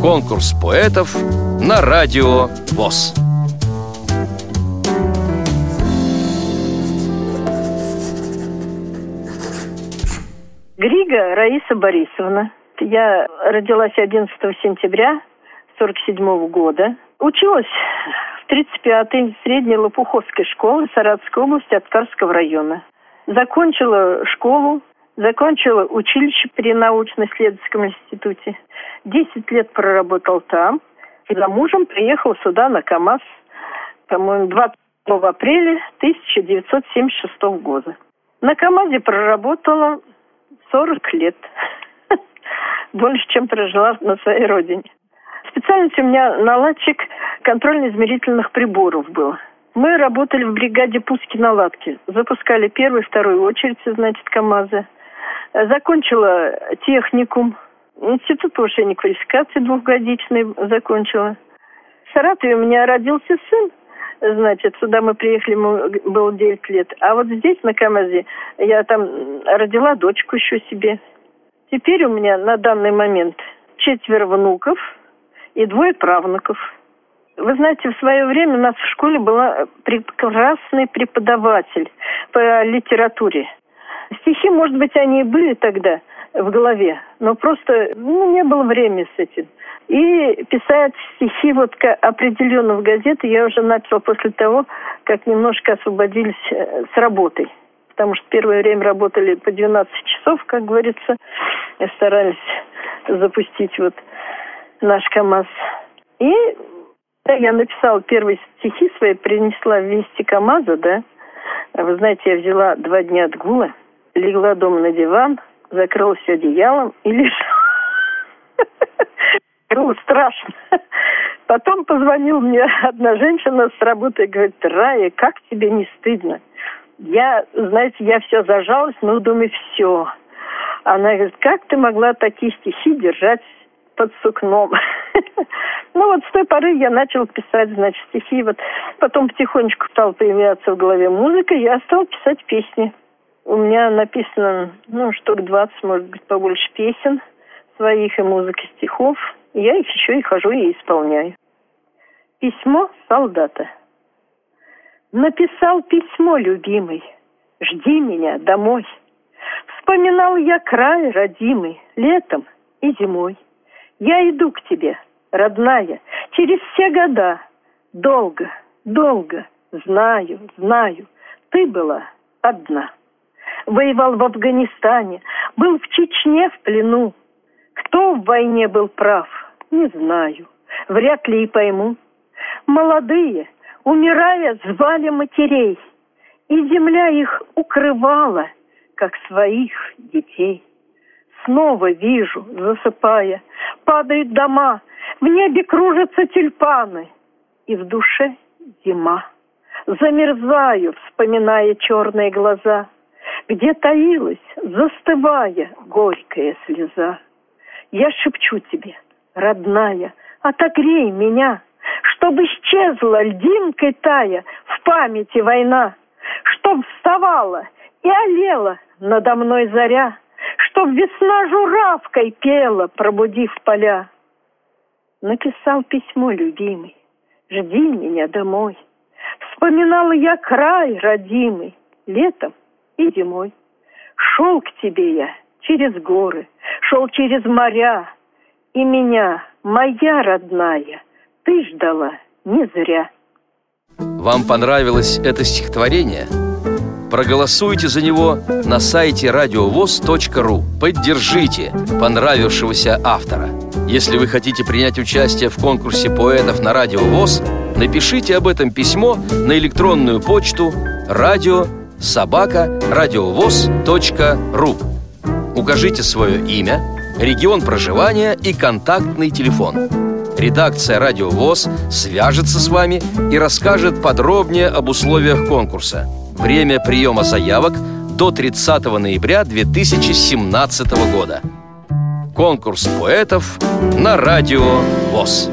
Конкурс поэтов на радио ВОЗ. Грига Раиса Борисовна. Я родилась 11 сентября 47 года. Училась в 35-й средней Лопуховской школы Саратовской области Аткарского района. Закончила школу, закончила училище при научно-исследовательском институте. Десять лет проработал там. И за мужем приехал сюда на КАМАЗ, по-моему, 20 апреля 1976 года. На КАМАЗе проработала 40 лет. Больше, чем прожила на своей родине. Специальность у меня наладчик контрольно-измерительных приборов был. Мы работали в бригаде пуски наладки. Запускали первую, вторую очередь, значит, КАМАЗы. Закончила техникум. Институт повышения квалификации двухгодичный закончила. В Саратове у меня родился сын. Значит, сюда мы приехали, ему было 9 лет. А вот здесь, на КамАЗе, я там родила дочку еще себе. Теперь у меня на данный момент четверо внуков и двое правнуков. Вы знаете, в свое время у нас в школе была прекрасный преподаватель по литературе. Стихи, может быть, они и были тогда в голове, но просто ну, не было времени с этим. И писать стихи вот определенно в газеты я уже начала после того, как немножко освободились э, с работой. Потому что первое время работали по 12 часов, как говорится, и старались запустить вот наш КАМАЗ. И да, я написала первые стихи свои, принесла вести КАМАЗа, да. Вы знаете, я взяла два дня отгула, легла дома на диван, закрылась одеялом и лежала было страшно. Потом позвонила мне одна женщина с работы и говорит, Рая, как тебе не стыдно? Я, знаете, я все зажалась, но думаю, все. Она говорит, как ты могла такие стихи держать под сукном? Ну вот с той поры я начала писать, значит, стихи. Вот потом потихонечку стала появляться в голове музыка, я стала писать песни. У меня написано, ну, штук 20, может быть, побольше песен своих и музыки стихов – я их еще и хожу и исполняю. Письмо солдата. Написал письмо, любимый, жди меня домой. Вспоминал я край родимый, летом и зимой. Я иду к тебе, родная, через все года. Долго, долго, знаю, знаю, ты была одна. Воевал в Афганистане, был в Чечне в плену. Кто в войне был прав, не знаю, вряд ли и пойму. Молодые, умирая, звали матерей, и земля их укрывала, как своих детей. Снова вижу, засыпая, падают дома, в небе кружатся тюльпаны, и в душе зима. Замерзаю, вспоминая черные глаза, где таилась, застывая, горькая слеза. Я шепчу тебе — родная, отогрей меня, Чтоб исчезла льдинкой тая в памяти война, Чтоб вставала и олела надо мной заря, Чтоб весна журавкой пела, пробудив поля. Написал письмо, любимый, жди меня домой. Вспоминала я край родимый, летом и зимой. Шел к тебе я через горы, шел через моря, и меня, моя родная, ты ждала не зря. Вам понравилось это стихотворение? Проголосуйте за него на сайте радиовоз.ру. Поддержите понравившегося автора. Если вы хотите принять участие в конкурсе поэтов на Радио ВОЗ, напишите об этом письмо на электронную почту радио собака радиовоз.ру. Укажите свое имя, регион проживания и контактный телефон. Редакция «Радио ВОЗ» свяжется с вами и расскажет подробнее об условиях конкурса. Время приема заявок до 30 ноября 2017 года. Конкурс поэтов на Радио ВОЗ.